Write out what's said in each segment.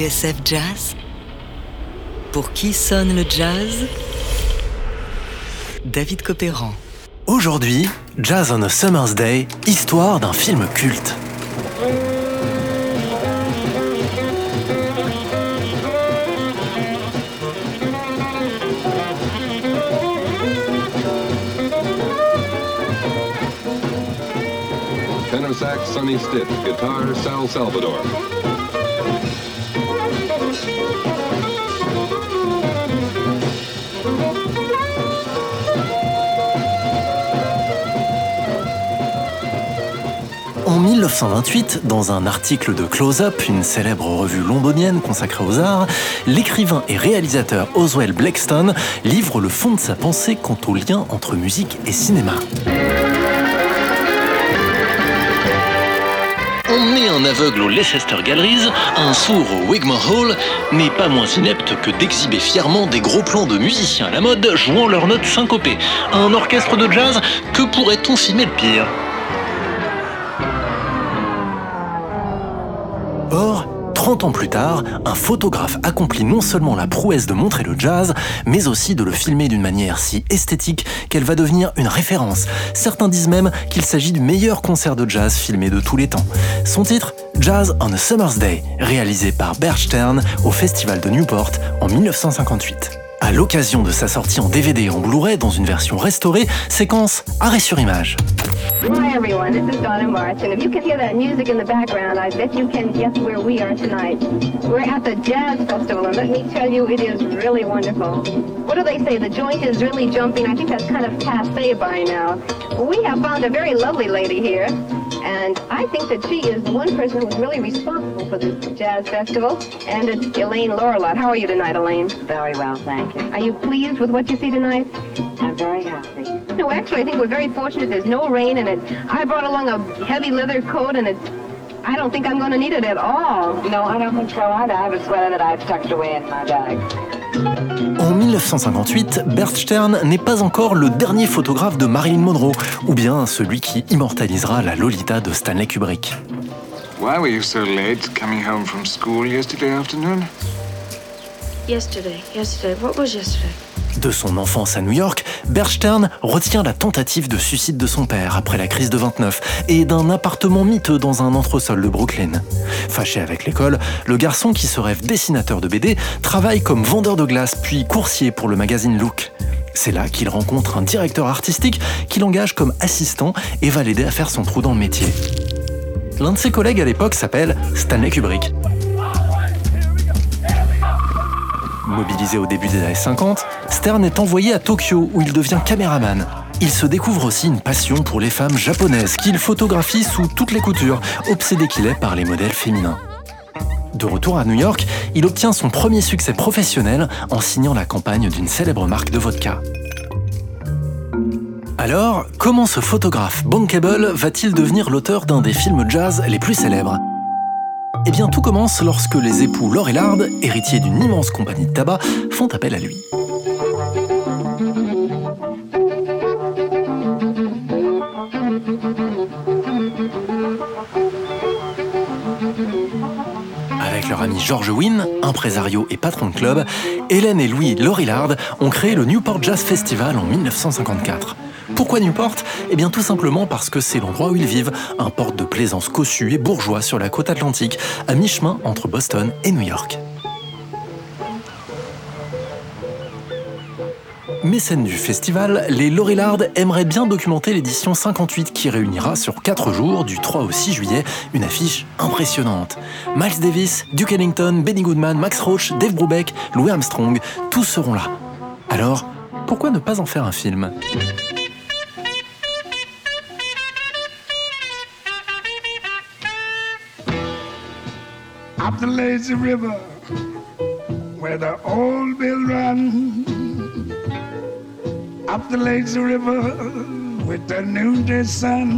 TSF Jazz Pour qui sonne le jazz? David Copéran. Aujourd'hui, Jazz on a Summer's Day, histoire d'un film culte. Tenor sax, Sonny Stitt. Guitar, Sal Salvador. En 1928, dans un article de Close Up, une célèbre revue londonienne consacrée aux arts, l'écrivain et réalisateur Oswell Blackstone livre le fond de sa pensée quant au lien entre musique et cinéma. Emmener un aveugle au Leicester Galleries, un sourd au Wigmore Hall, n'est pas moins inepte que d'exhiber fièrement des gros plans de musiciens à la mode jouant leurs notes syncopées. Un orchestre de jazz, que pourrait-on filmer le pire Or, 30 ans plus tard, un photographe accomplit non seulement la prouesse de montrer le jazz, mais aussi de le filmer d'une manière si esthétique qu'elle va devenir une référence. Certains disent même qu'il s'agit du meilleur concert de jazz filmé de tous les temps. Son titre Jazz on a Summer's Day, réalisé par Bert Stern au Festival de Newport en 1958. À l'occasion de sa sortie en DVD et en Blu-ray dans une version restaurée, séquence arrêt sur image. Hi everyone, this is Donna March, and if you can hear that music in the background, I bet you can guess where we are tonight. We're at the Jazz Festival, and let me tell you, it is really wonderful. What do they say? The joint is really jumping. I think that's kind of passe by now. We have found a very lovely lady here, and I think that she is the one person who's really responsible for this Jazz Festival, and it's Elaine Lorelot. How are you tonight, Elaine? Very well, thank you. Are you pleased with what you see tonight? I'm very happy. No, actually, I think we're very fortunate. There's no rain, and it. I brought along a heavy leather coat, and it. I don't think I'm going to need it at all. No, I don't think so either. I have a sweater that I've tucked away in my bag. En 1958, Bert Stern n'est pas encore le dernier photographe de Marilyn Monroe, ou bien celui qui immortalisera la Lolita de Stanley Kubrick. Why were you so late coming home from school yesterday afternoon? Yesterday, yesterday. What was yesterday? De son enfance à New York, Bert Stern retient la tentative de suicide de son père après la crise de 29 et d'un appartement miteux dans un entresol de Brooklyn. Fâché avec l'école, le garçon qui se rêve dessinateur de BD travaille comme vendeur de glace puis coursier pour le magazine Look. C'est là qu'il rencontre un directeur artistique qui l'engage comme assistant et va l'aider à faire son trou dans le métier. L'un de ses collègues à l'époque s'appelle Stanley Kubrick. Mobilisé au début des années 50, Stern est envoyé à Tokyo où il devient caméraman. Il se découvre aussi une passion pour les femmes japonaises qu'il photographie sous toutes les coutures, obsédé qu'il est par les modèles féminins. De retour à New York, il obtient son premier succès professionnel en signant la campagne d'une célèbre marque de vodka. Alors, comment ce photographe bankable va-t-il devenir l'auteur d'un des films jazz les plus célèbres? Eh bien, tout commence lorsque les époux Lorillard, héritiers d'une immense compagnie de tabac, font appel à lui. Avec leur ami George Wynne, impresario et patron de club, Hélène et Louis Lorillard ont créé le Newport Jazz Festival en 1954. Pourquoi Newport? Eh bien tout simplement parce que c'est l'endroit où ils vivent, un port de plaisance cossu et bourgeois sur la côte atlantique, à mi-chemin entre Boston et New York. Mécènes du festival, les Lorillard aimeraient bien documenter l'édition 58 qui réunira sur 4 jours, du 3 au 6 juillet, une affiche impressionnante. Miles Davis, Duke Ellington, Benny Goodman, Max Roach, Dave Brubeck, Louis Armstrong, tous seront là. Alors, pourquoi ne pas en faire un film? Up the lazy river where the old mill run. Up the lazy river with the noonday sun.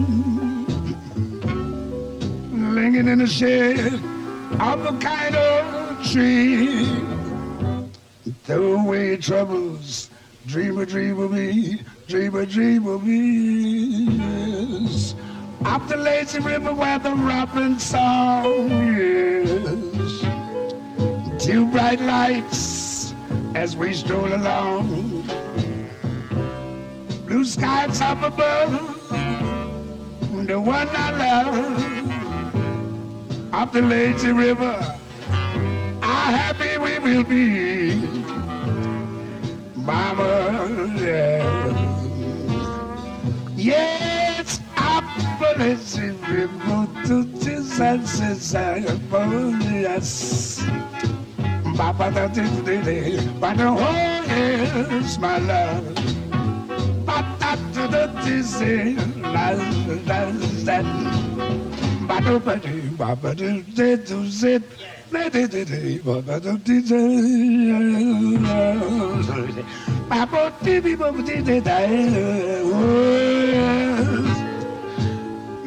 Lingering in the shade of a kind of tree. Throw away troubles, dream a dream of me, dream a dream of me. Up the lazy river where the robin song is. Two bright lights as we stroll along. Blue skies up above, the one I love. Up the lazy river, how happy we will be. Mama, yeah. Yes, up the lazy river to the sunset, yes. Papa, that is the day, but the whole is my love. Papa,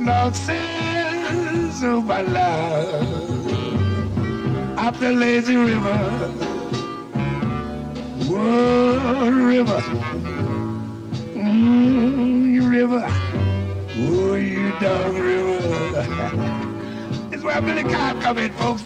to the dizzy, that's that's that. Papa, Papa, do it, do it. Let it be, Papa, do it. Papa, do it, Papa, do it. Lord says, oh, my love up the lazy river. Whoa, river. Mm, you river. Oh, you dog river. it's where Billy Cobb come in, folks.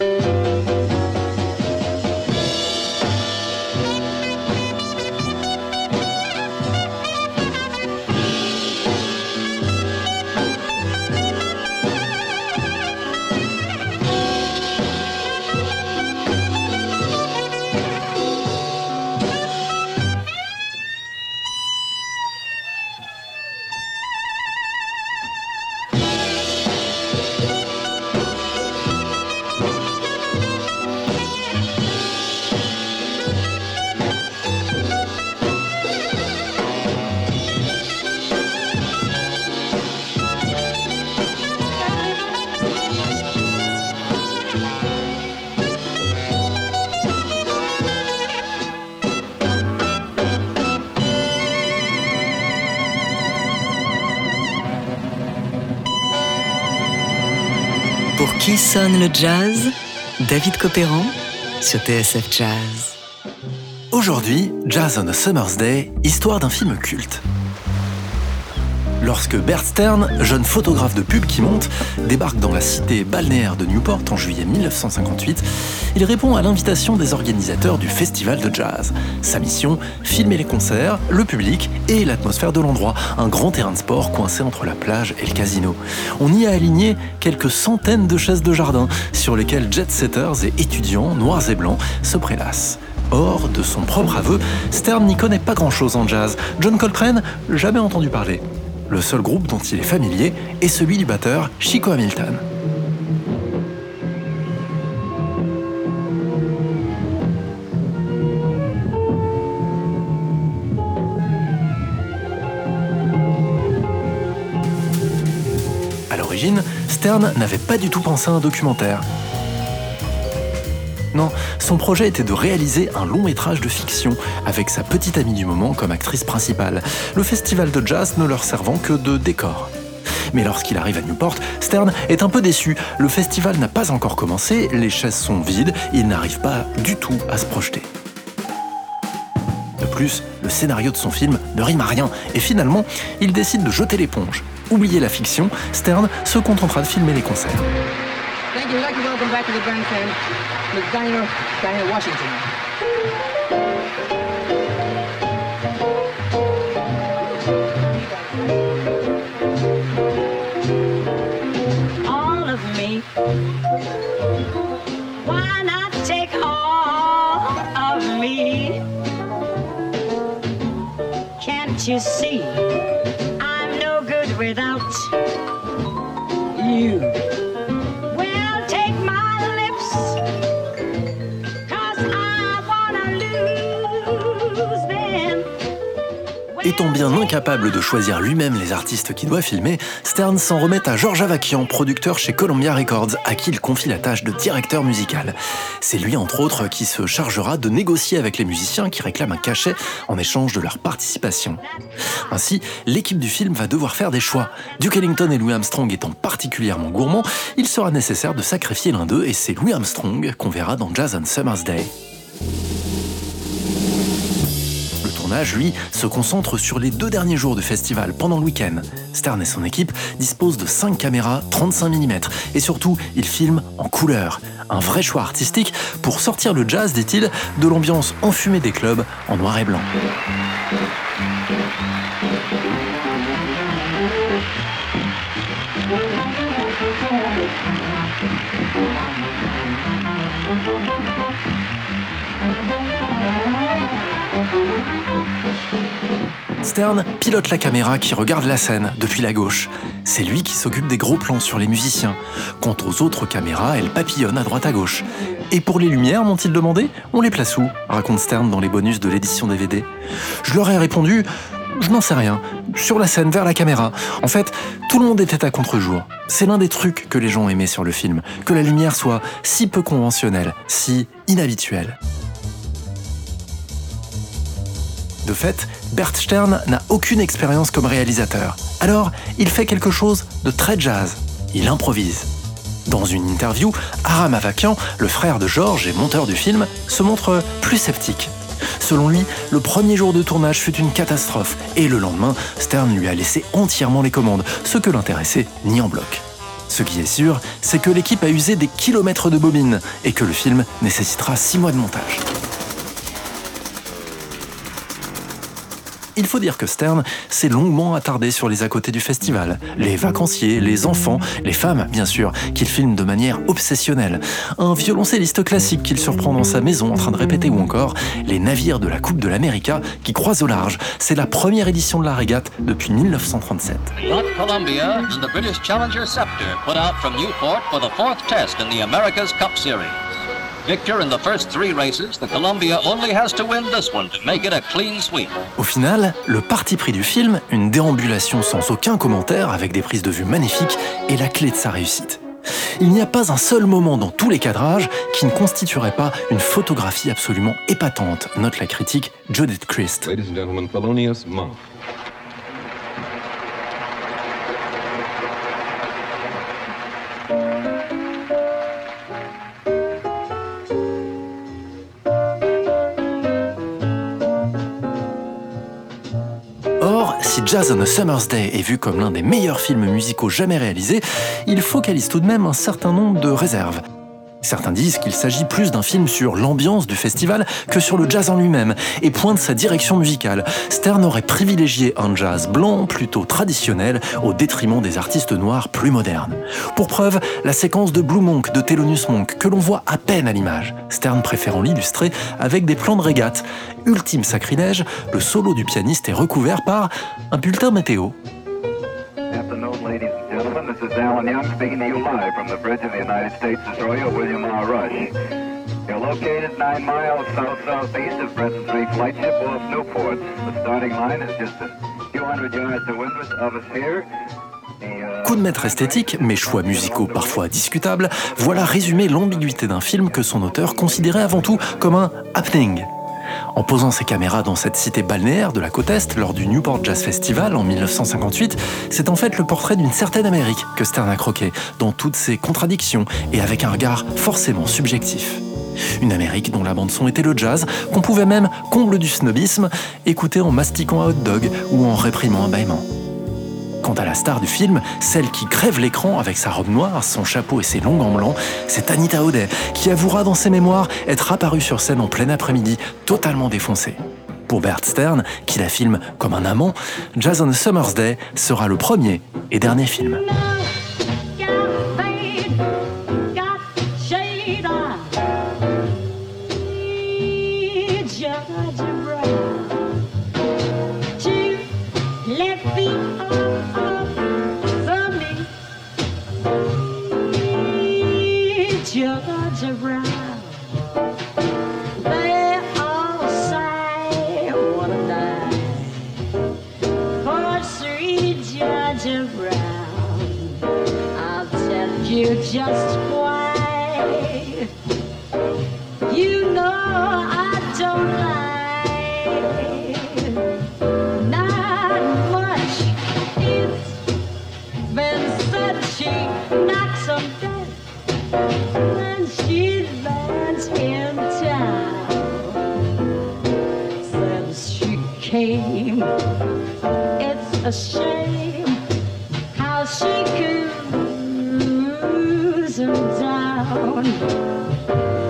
Qui sonne le jazz? David Copéran sur TSF Jazz. Aujourd'hui, Jazz on a Summer's Day, histoire d'un film culte. Lorsque Bert Stern, jeune photographe de pub qui monte, débarque dans la cité balnéaire de Newport en juillet 1958, il répond à l'invitation des organisateurs du festival de jazz. Sa mission, filmer les concerts, le public et l'atmosphère de l'endroit, un grand terrain de sport coincé entre la plage et le casino. On y a aligné quelques centaines de chaises de jardin sur lesquelles jet-setters et étudiants noirs et blancs se prélassent. Or, de son propre aveu, Stern n'y connaît pas grand-chose en jazz. John Coltrane, jamais entendu parler. Le seul groupe dont il est familier est celui du batteur Chico Hamilton. À l'origine, Stern n'avait pas du tout pensé à un documentaire. Son projet était de réaliser un long métrage de fiction avec sa petite amie du moment comme actrice principale, le festival de jazz ne leur servant que de décor. Mais lorsqu'il arrive à Newport, Stern est un peu déçu. Le festival n'a pas encore commencé, les chaises sont vides, il n'arrive pas du tout à se projeter. De plus, le scénario de son film ne rime à rien, et finalement, il décide de jeter l'éponge. Oubliez la fiction, Stern se contentera de filmer les concerts. Back to the grandstand Miss Diana, Diana Washington. all of me. Why not take all of me? Can't you see? I'm no good without you. Étant bien incapable de choisir lui-même les artistes qu'il doit filmer, Stern s'en remet à George Avakian, producteur chez Columbia Records, à qui il confie la tâche de directeur musical. C'est lui, entre autres, qui se chargera de négocier avec les musiciens qui réclament un cachet en échange de leur participation. Ainsi, l'équipe du film va devoir faire des choix. Duke Ellington et Louis Armstrong étant particulièrement gourmands, il sera nécessaire de sacrifier l'un d'eux et c'est Louis Armstrong qu'on verra dans Jazz on Summer's Day. Lui, se concentre sur les deux derniers jours du festival, pendant le week-end. Stern et son équipe disposent de 5 caméras 35 mm et surtout, ils filment en couleur. Un vrai choix artistique pour sortir le jazz, dit-il, de l'ambiance enfumée des clubs en noir et blanc. Stern pilote la caméra qui regarde la scène depuis la gauche. C'est lui qui s'occupe des gros plans sur les musiciens. Quant aux autres caméras, elles papillonnent à droite à gauche. Et pour les lumières, m'ont-ils demandé? On les place où? Raconte Stern dans les bonus de l'édition DVD. Je leur ai répondu je n'en sais rien. Sur la scène, vers la caméra. En fait, tout le monde était à contre-jour. C'est l'un des trucs que les gens aimaient sur le film, que la lumière soit si peu conventionnelle, si inhabituelle. De fait, Bert Stern n'a aucune expérience comme réalisateur. Alors, il fait quelque chose de très jazz. Il improvise. Dans une interview, Aram Avakian, le frère de George et monteur du film, se montre plus sceptique. Selon lui, le premier jour de tournage fut une catastrophe et le lendemain, Stern lui a laissé entièrement les commandes, ce que l'intéressait ni en bloc. Ce qui est sûr, c'est que l'équipe a usé des kilomètres de bobines et que le film nécessitera six mois de montage. Il faut dire que Stern s'est longuement attardé sur les à côté du festival. Les vacanciers, les enfants, les femmes, bien sûr, qu'il filme de manière obsessionnelle. Un violoncelliste classique qu'il surprend dans sa maison en train de répéter ou encore les navires de la Coupe de l'América qui croisent au large. C'est la première édition de la régate depuis 1937. Columbia and the British Challenger Scepter put out from Newport for the fourth test in the America's Cup Series. Victor in the first three races, the Columbia only has to win this one to make it a clean sweep. Au final, le parti pris du film, une déambulation sans aucun commentaire avec des prises de vue magnifiques, est la clé de sa réussite. Il n'y a pas un seul moment dans tous les cadrages qui ne constituerait pas une photographie absolument épatante, note la critique Judith Christ. Ladies and gentlemen, Thelonious Monk. Si Jazz on a Summer's Day est vu comme l'un des meilleurs films musicaux jamais réalisés, il focalise tout de même un certain nombre de réserves. Certains disent qu'il s'agit plus d'un film sur l'ambiance du festival que sur le jazz en lui-même, et pointent sa direction musicale. Stern aurait privilégié un jazz blanc plutôt traditionnel au détriment des artistes noirs plus modernes. Pour preuve, la séquence de Blue Monk de Thelonious Monk, que l'on voit à peine à l'image. Stern préférant l'illustrer avec des plans de régate. Ultime sacrilège, le solo du pianiste est recouvert par un bulletin météo. Afternoon, ladies and gentlemen. This is Alan Young speaking to you live from the bridge of the United States destroyer William R. Rush. You're located nine miles south-southeast of Breton Street Lightship off Newport. The starting line is just a few hundred yards to windward of us here. Uh, Coup de maître esthétique, mais choix musicaux parfois discutables, voilà résumer l'ambiguïté d'un film que son auteur considérait avant tout comme un happening. En posant ses caméras dans cette cité balnéaire de la côte Est lors du Newport Jazz Festival en 1958, c'est en fait le portrait d'une certaine Amérique que Stern a croqué, dans toutes ses contradictions et avec un regard forcément subjectif. Une Amérique dont la bande-son était le jazz, qu'on pouvait même, comble du snobisme, écouter en mastiquant un hot dog ou en réprimant un bâillement. Quant à la star du film, celle qui crève l'écran avec sa robe noire, son chapeau et ses longs gants blancs, c'est Anita O'Day, qui avouera dans ses mémoires être apparue sur scène en plein après-midi, totalement défoncée. Pour Bert Stern, qui la filme comme un amant, Jazz on a Summer's Day sera le premier et dernier film. You just why. Down.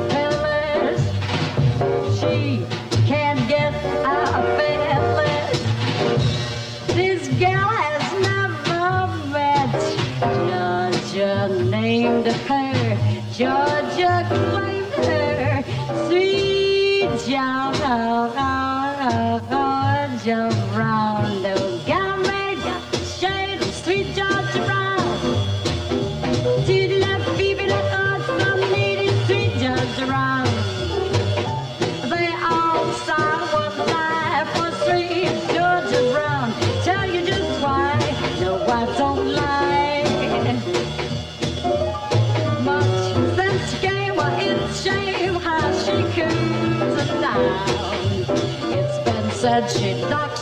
cidade da